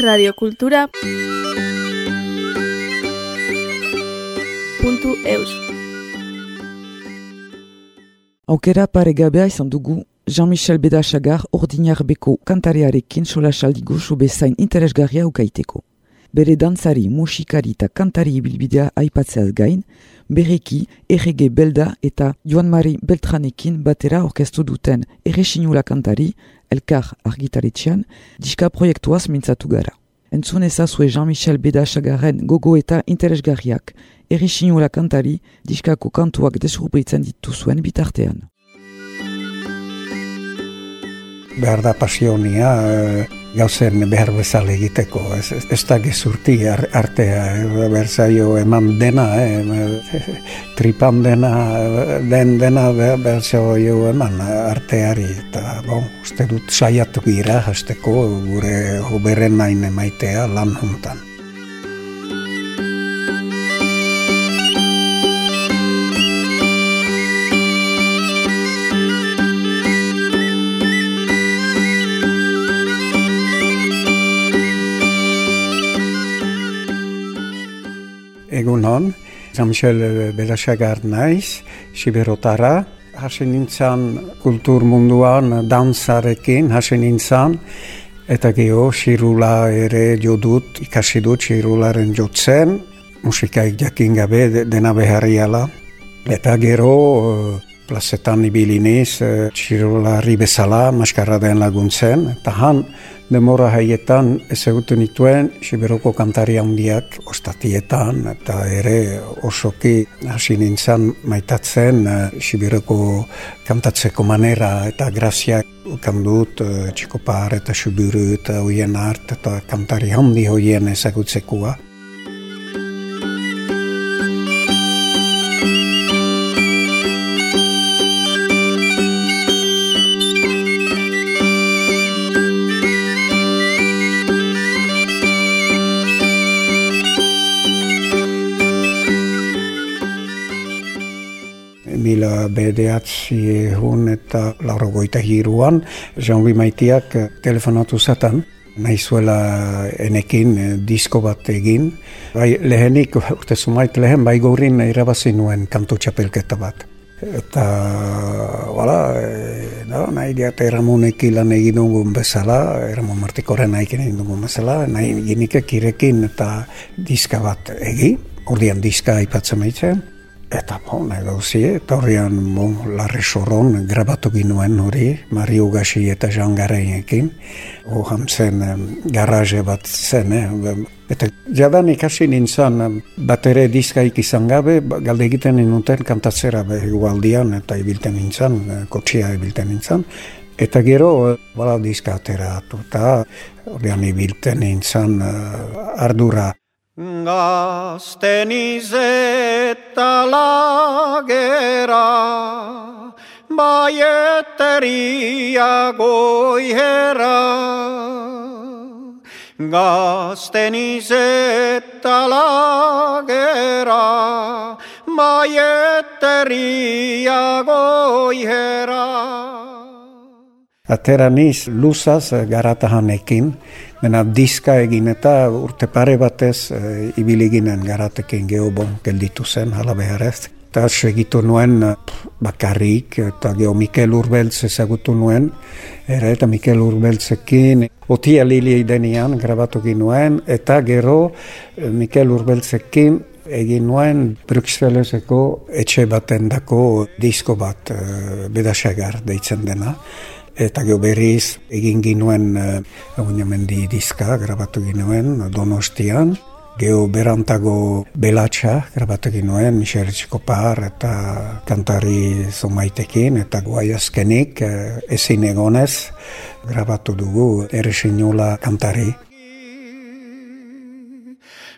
radiokultura puntu eus Aukera paregabea izan dugu Jean-Michel Bedachagar ordinar beko kantariarekin solasaldi goxo bezain interesgarria ukaiteko. Bere dantzari, musikari eta kantari ibilbidea aipatzeaz gain, bereki, errege belda eta Joan Mari Beltranekin batera orkestu duten erresinula kantari, elkar argitaretxean, diska proiektuaz mintzatu gara. Entzun ezazue Jean-Michel Bedachagarren gogo eta interesgarriak, erresinula kantari, diskako kantuak desrubritzen dituzuen bitartean. behar da pasionia e, gauzen behar bezala egiteko. Ez, ez, ez da gezurti artea, e, behar zaio eman dena, e, tripan dena, den dena behar zaio eman arteari. Eta, bon, uste dut saiatu gira, hasteko gure hoberen nain emaitea lan juntan. Hon, Jean-Michel Belasagar naiz, Siberotara, hasi nintzen kultur munduan danzarekin, hasi nintzen, eta geho, xirula ere jo dut, ikasi dut xirularen jotzen, musikaik jakin gabe dena beharriala. Eta gero, eh, plazetan ibiliniz, eh, xirulari bezala, den laguntzen, eta han, demora haietan ezagutu nituen Siberoko kantari handiak ostatietan eta ere osoki hasi nintzen maitatzen uh, Siberoko kantatzeko manera eta graziak ukan dut uh, Txikopar eta Suburu eta hoien art eta kantari handi hoien ezagutzekoa. Bedeatzi egun eta lauro hiruan, Jean Maitiak telefonatu zaten, nahizuela enekin disko bat egin. Bai, lehenik, urte sumait lehen, bai gaurin irabazi nuen kantu txapelketa bat. Eta, wala, no, nahi diat eramunek ilan egin dugun bezala, eramun martikoren nahi egin dugun bezala, nahi ginikek irekin eta diska bat egi, ordean diska aipatzen maitzen. Eta bon, edo zi, eta horrean bon, larri soron grabatu ginuen hori, Mario Gasi eta Jean Gareiekin, oham zen garaje bat zen, eh? Eta jadan ikasi nintzen bat ere diskaik izan gabe, ba, galde egiten nintzen kantatzera behualdian eta ibilten nintzen, eh, kotxia ibilten nintzen. Eta gero, bala diska ateratu, eta horrean ibilten nintzen uh, ardura Gazten izeta lagera, baieteria goihera. Gazten izeta lagera, baieteria goihera. Atera niz luzaz garatahanekin, Mena diska egin eta urte pare batez e, ibili ginen garatekin geobon gelditu zen, hala beharrez. Eta segitu nuen bakarrik, eta geho Mikel Urbeltz ezagutu nuen, era eta Mikel Urbeltzekin, otia lili idenian grabatu ginuen, eta gero e, Mikel Urbeltzekin egin nuen Bruxelleseko etxe baten dako disko bat, e, bedasagar deitzen dena eta gero berriz egin ginuen uh, mendi diska grabatu ginuen donostian Geo berantago belatxa grabatu ginuen Michel Txikopar eta kantari zomaitekin eta guai azkenik uh, ezin egonez grabatu dugu erresinula kantari.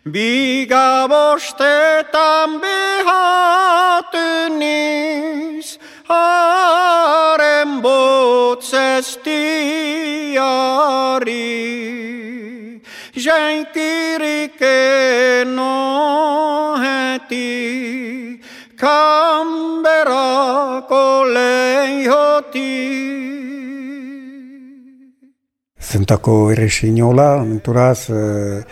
Biga bostetan behatu niz, haren botzez diari, jentirik enoheti, kamberako lehioti. Zentako ere sinola, menturaz, eh,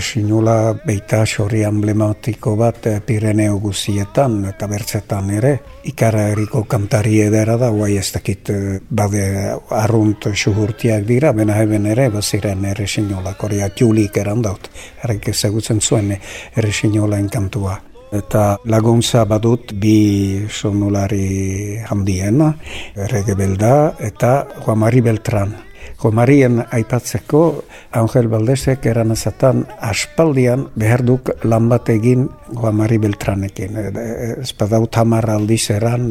sinola beita xorri emblematiko bat eh, Pireneo guzietan eta bertzetan ere. Ikara eriko kantari edera da, guai ez dakit eh, bade arrunt suhurtiak dira, bena heben ere, baziren ere sinola, korea txulik erandaut, errek ezagutzen zuen ere sinola enkantua. Eta laguntza badut bi sonulari handiena, Errege Belda eta Juamari Beltran. Jomarien aipatzeko Angel Baldesek eran ezatan aspaldian behar duk lan bat egin Joamari Beltranekin. E, e, ez badau tamar aldiz eran,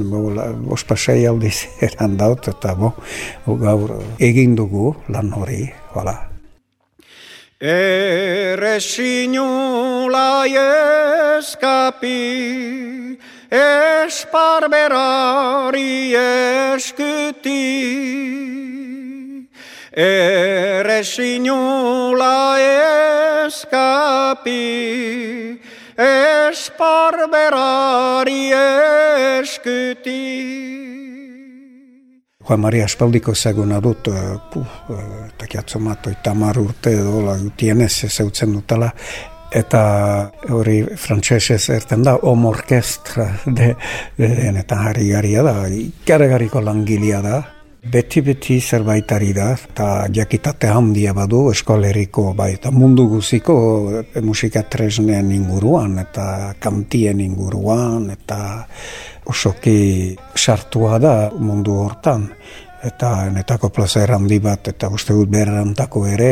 ospasei aldiz eran daut, eta bo, gaur egin dugu lan hori, hola. Ere sinula eskapi, esparberari eskuti, ere sinula eskapi, esparberari eskuti. Juan Maria Aspaldiko ezaguna dut, uh, puh, uh, eta kiatzomat, tamar urte edo, la, utienez ezautzen dutela, eta hori frantsesez erten da, om orkestra, de, de, de, eta harri da, ikaragariko langilia da, Beti-beti zerbaitari da, eta jakitate handia badu eskoleriko, bai, eta mundu guziko e, musika tresnean inguruan, eta kantien inguruan, eta osoki sartua da mundu hortan. Eta netako plazer handi bat, eta uste dut berrantako ere,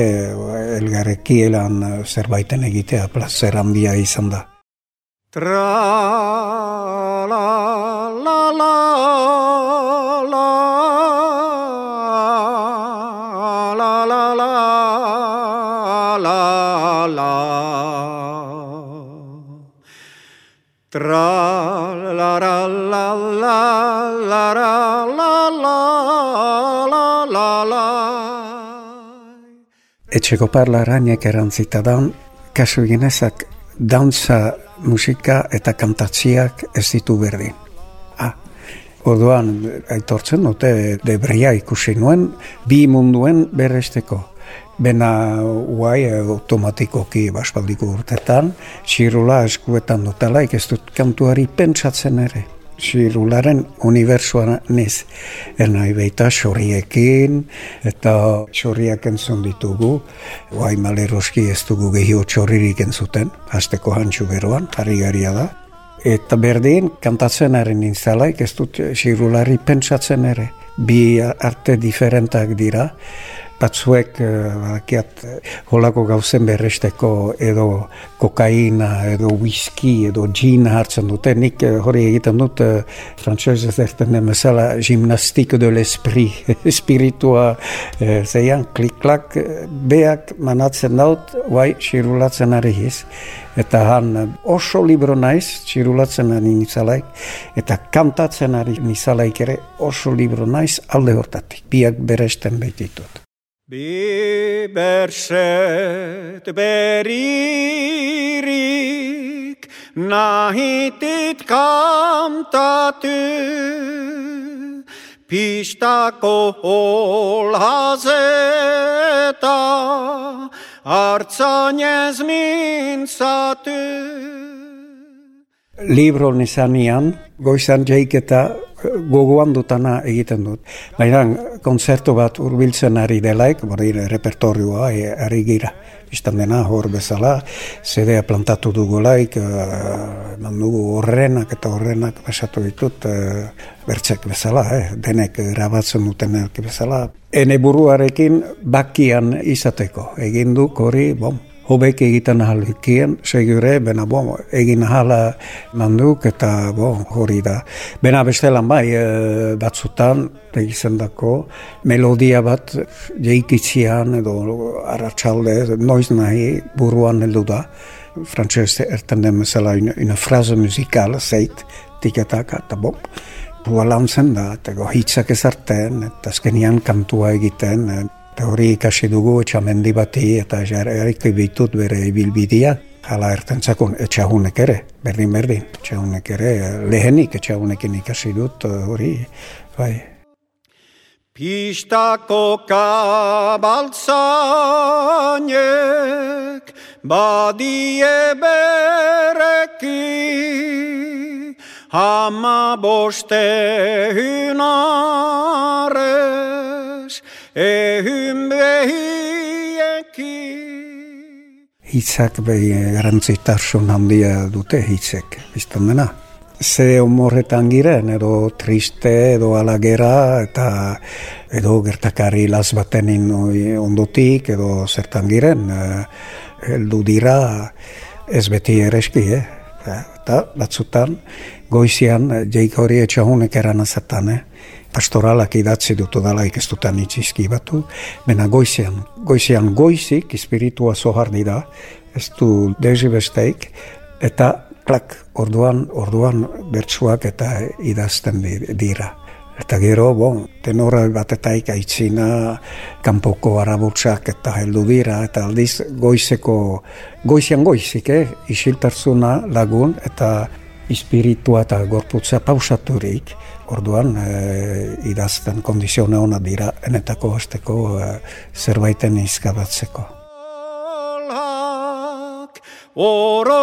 elgarrekielan zerbaiten egitea plazer handia izan da. Tra la la la Tra la la la la la la la la la la Etxeko parla rainek erantzita daun, kasu ginezak dantza musika eta kantatziak ez ditu berdin. Ah, orduan, aitortzen dute, debreia ikusi nuen, bi munduen berresteko bena uai automatikoki baspaldiko urtetan, txirula eskuetan dutela, ez dut kantuari pentsatzen ere. Txirularen unibersuan niz, ernai beita xorriekin, eta xorriak entzun ditugu, uai maleroski ez dugu gehio txorririk entzuten, hasteko hantxu beroan, harri da. Eta berdin, kantatzen ari nintzalaik, ez dut xirulari pentsatzen ere. Bi arte diferentak dira, batzuek uh, holako gauzen berresteko edo kokaina edo whisky edo gin hartzen dute. Nik uh, hori egiten dut uh, frantzese zerten emezala gymnastik de l'esprit espiritua uh, zeian klik-klak beak manatzen daut guai xirulatzen ari hiz eta han oso libro naiz txirulatzen ari nizalaik eta kantatzen ari nizalaik ere oso libro naiz alde hortatik. Biak beresten behititut Biberset beririk nahitit kantatu Pistako hol hazeta hartzanez mintzatu Libro nizanian, goizan jaiketa gogoan dutana egiten dut. Baina konzertu bat urbiltzen ari delaik, bori repertorioa e, ari gira. Istan dena hor bezala, zedea plantatu dugulaik, uh, dugu horrenak eta horrenak besatu ditut, uh, bertzek bezala, eh? denek grabatzen dutenek bezala. Ene buruarekin bakian izateko, egin duk hori, bom, hobek egiten ahal ikien, segure, bena bo, egin ahala manduk eta bo, hori da. Bena bestelan bai, e, batzutan, egizan dako, melodia bat jeikitzian edo arratsalde noiz nahi buruan heldu da. Frantzese erten den mesela una frase musikal, zeit, tiketaka, eta bo, bua lantzen da, eta hitzak ezarten, eta azkenian kantua egiten, Hori ikasi dugu etxamendi bati eta jarrik bitut bere ibilbidea. Hala ertentzakun etxahunek ere, berdin berdin, etxahunek ere, lehenik etxahunekin ikasi dut hori, bai. Pistako kabaltzainek badie bereki Hama boste hynares ehyn behieki Hitzak behi garantzitarsun handia dute hitzek, biztan dena ze omorretan giren, edo triste, edo alagera, eta edo gertakari las batenin ondotik, edo zertan giren, e, heldu dira ez beti ereski, eh? eta batzutan goizian jeik hori etxahunek eran azatan, eh? Pastoralak idatzi dutu dala ikestutan itxizki batu, bena goizian, goizian goizik, espiritua zohardi da, ez du dezi besteik, eta klak, orduan, orduan bertsuak eta idazten dira. Eta gero, bon, tenora batetaik aitzina, kanpoko arabutsak eta heldu dira, eta aldiz goizeko, goizian goizik, eh? isiltarzuna lagun, eta espiritua eta gorputza pausaturik, orduan e, idazten kondizione hona dira, enetako hasteko e, zerbaiten izkabatzeko. Oro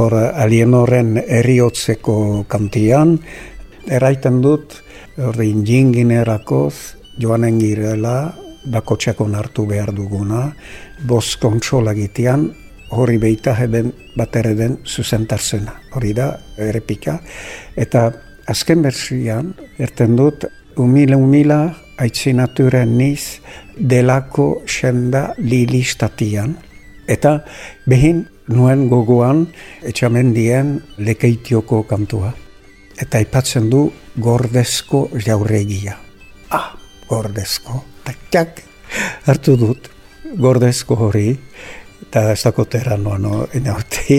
Hor, alien eriotzeko kantian, eraiten dut, horrein jinginerakos, joanen girela, bakotxakon hartu behar duguna, boz kontsola gitean, hori behita heben bat ere zuzentarzena. Hori da, errepika. Eta azken berzian, erten dut, umila umila, aitzinaturen niz, delako senda lilistatian. Eta behin nuen gogoan etxamendien lekeitioko kantua. Eta aipatzen du gordezko jaurregia. Ah, gordezko tak, hartu dut, gordezko hori, eta ez dako terranoa no, enauti,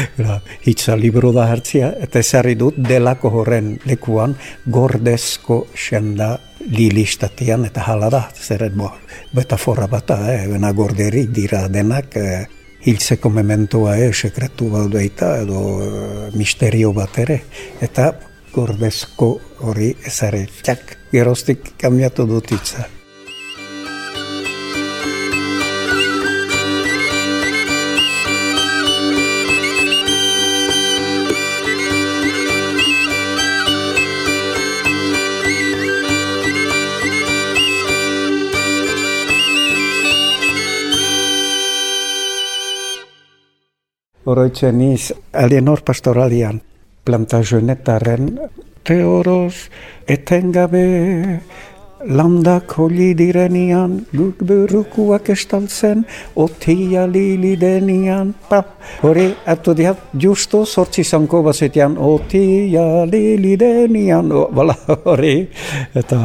hitza libro da hartzia, eta ezarri dut delako horren lekuan gordezko senda lilistatian, eta hala da, zerret bo, betafora bata, eh, bena gorderik dira denak, eh, hiltzeko mementoa eh, sekretu baudu edo eh, misterio bat ere, eta gordezko hori ezare, txak, geroztik kamiatu dut hitza. Oroitzen iz alienor pastoralian plantajonetaren teoros etengabe landak holi direnian guk berukuak estaltzen otia lili denian pa! Hori atu diat justo sortzi zanko bazetian otia lili denian bala hori. Eta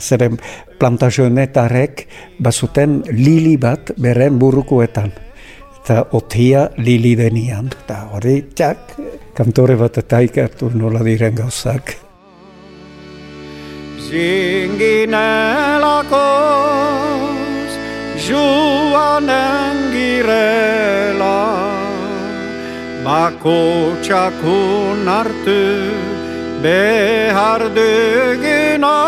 zeren plantajonetarek bazuten lili bat beren burukuetan eta otia lili denian. Eta hori txak, kantore bat eta ikertu nola diren gauzak. Zinginelakoz joan engirela Bako txakun hartu behar dugina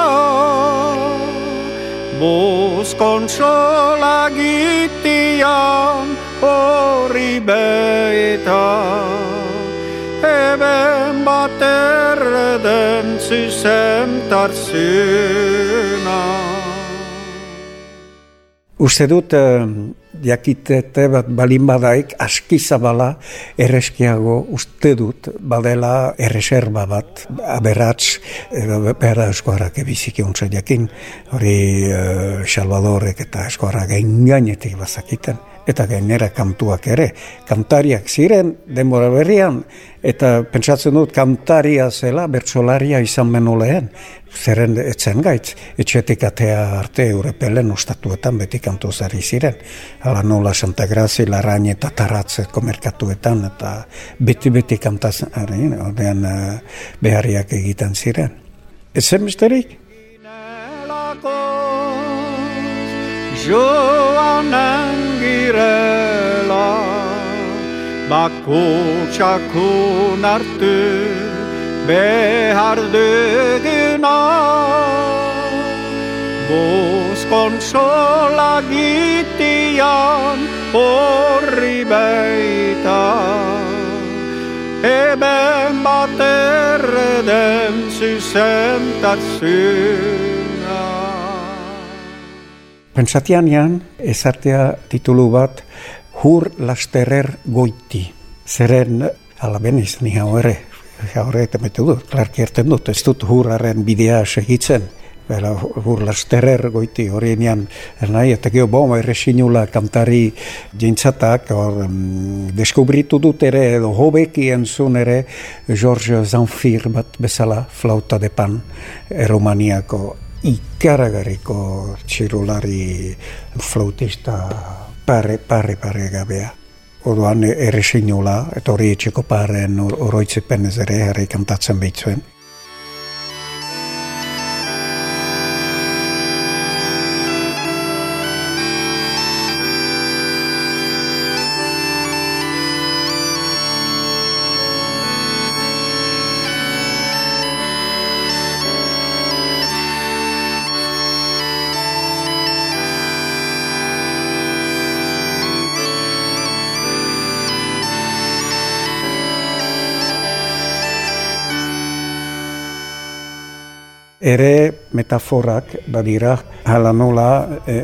Buz kontsola gitian hori beita Eben bat erreden zuzen tarzuna Uste dut, eh, jakitete bat balin badaik, aski erreskiago uste dut, badela erreserba bat, aberratz, behar eskoarrak ebiziki ontsa jakin, hori uh, Salvadorek eta eskoarrak engainetik bazakiten eta gainera kantuak ere. Kantariak ziren denbora berrian, eta pentsatzen dut kantaria zela bertsolaria izan menu lehen. Zeren etzen gaitz, etxetik atea arte eurepelen ostatuetan beti kantu zari ziren. Hala nola Santa Grazi, Larain eta Taratzeko merkatuetan, eta beti-beti kantazen, odean uh, behariak egiten ziren. Ezen besterik? Joan girela Bakotxakon hartu behar duguna Boz konsola gitian horri baita Eben bat erreden zuzentatzuna Pentsatian jan, ezartea titulu bat, hur lasterrer goiti. Zeren, alaben izan ni hau ere, hau ere dut, klarki erten dut, ez dut hurraren bidea segitzen. Bela, hur lasterrer goiti hori nian, nahi, eta geho bom, sinula kantari jintzatak, hor, um, deskubritu dut ere, edo hobeki entzun ere, George Zanfir bat bezala, flauta de pan, eromaniako ikaragarriko txirulari flautista pare, pare, pare gabea. Oduan ere sinula, eta hori etxeko paren oroitzepen ez ere, herri kantatzen behitzuen. Ere metaforak badira hala nola e,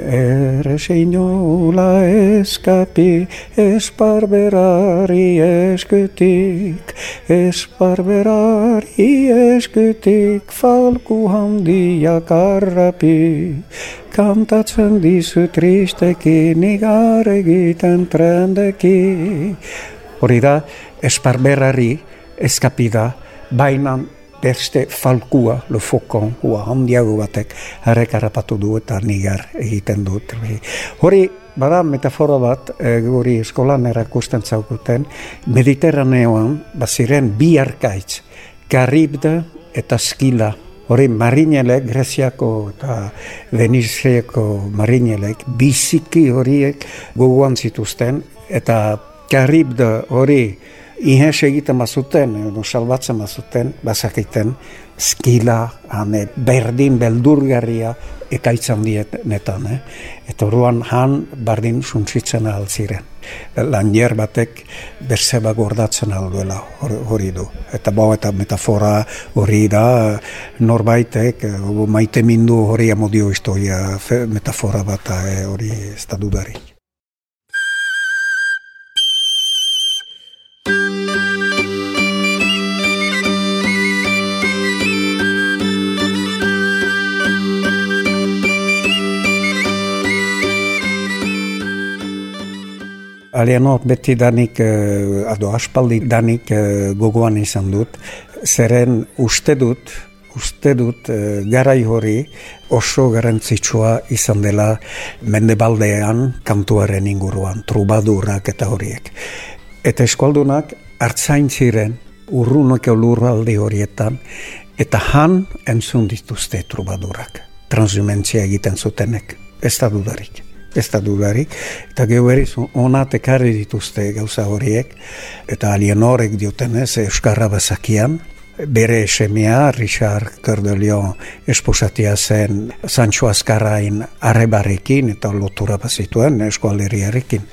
ere seinola eskapi esparberari eskutik esparberari eskutik falku handia karrapi. Kantatzen dizu tristeki nigar egiten trendeki hori da esparberari eskapida bainan beste falkua, lo fokon, hua handiago batek, harrek harrapatu du eta nigar egiten dut. Hori, bada metafora bat, e, guri eskolan erakusten zaukuten, mediterraneoan, baziren bi arkaitz, karibda eta skila. Hori marinelek, Greziako eta Veniziako marinelek, biziki horiek gogoan zituzten, eta karibda hori, Ihes egiten bazuten, edo salbatzen bazuten, bazakiten, skila, hane, berdin, beldurgarria, ekaitzan diet netan. Eh? Eta oruan han bardin suntsitzen ziren. Lanier batek berzeba gordatzen alduela hori du. Eta bau eta metafora hori da norbaitek maite mindu hori amodio historia metafora bat eh, hori ez da dudarik. Alienor beti danik, uh, ado aspaldi danik uh, gogoan izan dut, zeren uste dut, uste dut uh, garai hori oso garantzitsua izan dela mendebaldean kantuaren inguruan, trubadurak eta horiek. Eta eskualdunak hartzain ziren urrunok lurraldi horietan, eta han entzun dituzte trubadurak, transhumentzia egiten zutenek, ez da dudarik ez da dudarik, eta gehu eriz onat ekarri dituzte gauza horiek, eta alienorek diotenez Euskarra bazakian, bere esemia, Richard Cordelion esposatia zen Sancho Azkarrain arrebarekin eta lotura bazituen eskualeriarekin.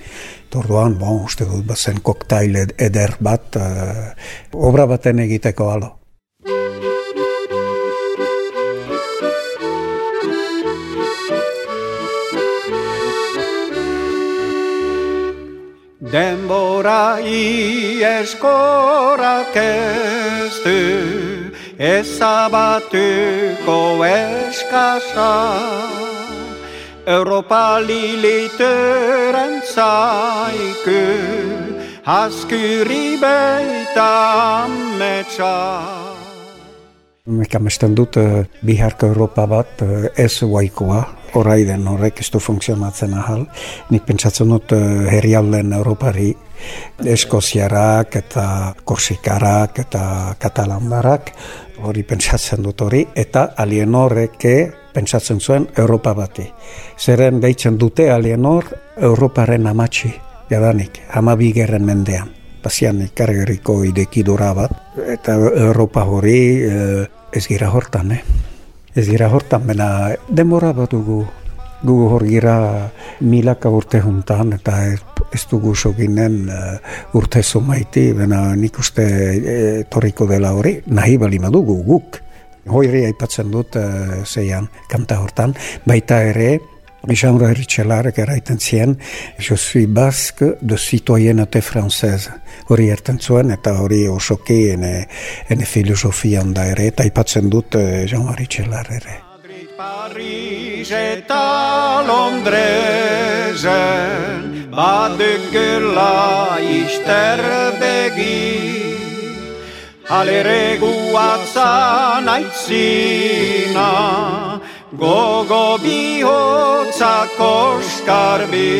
Torduan, bon, uste dut, bazen koktail eder bat, uh, obra baten egiteko alo. Denbora ieskorak ez du ezabatuko eskasa Europa liliteren zaiku, haskyri beita metsa. Mekamesten dut uh, biharko Europa bat uh, ez waikoa, oraiden horrek ez du funtzionatzen ahal. Nik pentsatzen dut uh, herrialden Europari Eskoziarak eta Korsikarak eta Katalandarak hori pentsatzen dut hori eta Alienor-eke pentsatzen zuen Europa bati. Zeren behitzen dute Alienor Europaren amatxi, jadanik, hamabi mendean. Bazian ikargeriko idekidura bat, eta Europa hori eh, ez gira hortan, eh? Ez gira hortan, bena demora bat dugu. Gu hor gira milaka urte juntan, eta ez dugu soginen uh, urte zumaiti, bena nik uste e, torriko dela hori, nahi bali dugu guk. Hoiri aipatzen dut uh, zeian kanta hortan, baita ere, Jean Richelard eraiten zien, je suis basque de citoyenneté française. Hori erten zuen, eta hori osoki ene, ene filosofian da ere, eta aipatzen dut Jean Richelard ere. Paris eta Londresen badukela ister begi Alere guatzan aitzina gogo bihotzak oskarbi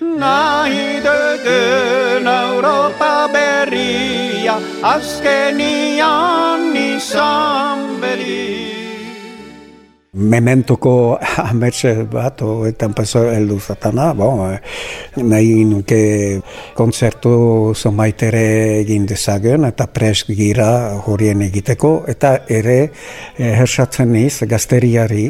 Nahi dugun Europa berria azkenian izan beri mementoko ametxe bat, eta paso heldu zatana, bon, eh, nahi nuke konzertu zomaitere egin dezagen, eta presk gira horien egiteko, eta ere eh, hersatzen niz gazteriari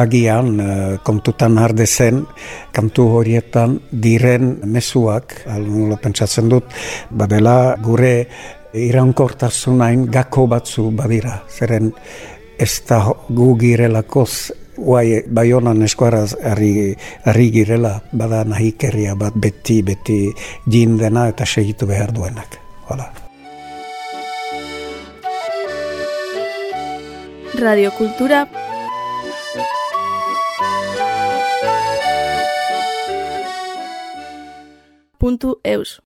agian eh, kontutan ardezen kantu horietan diren mezuak, alun pentsatzen dut, badela gure iraunkortasunain gako batzu badira, zeren ez da gu girelakoz guai bai honan eskuaraz harri girela bada nahi bat beti beti jindena eta segitu behar duenak. Hola. Radio Kultura puntu eus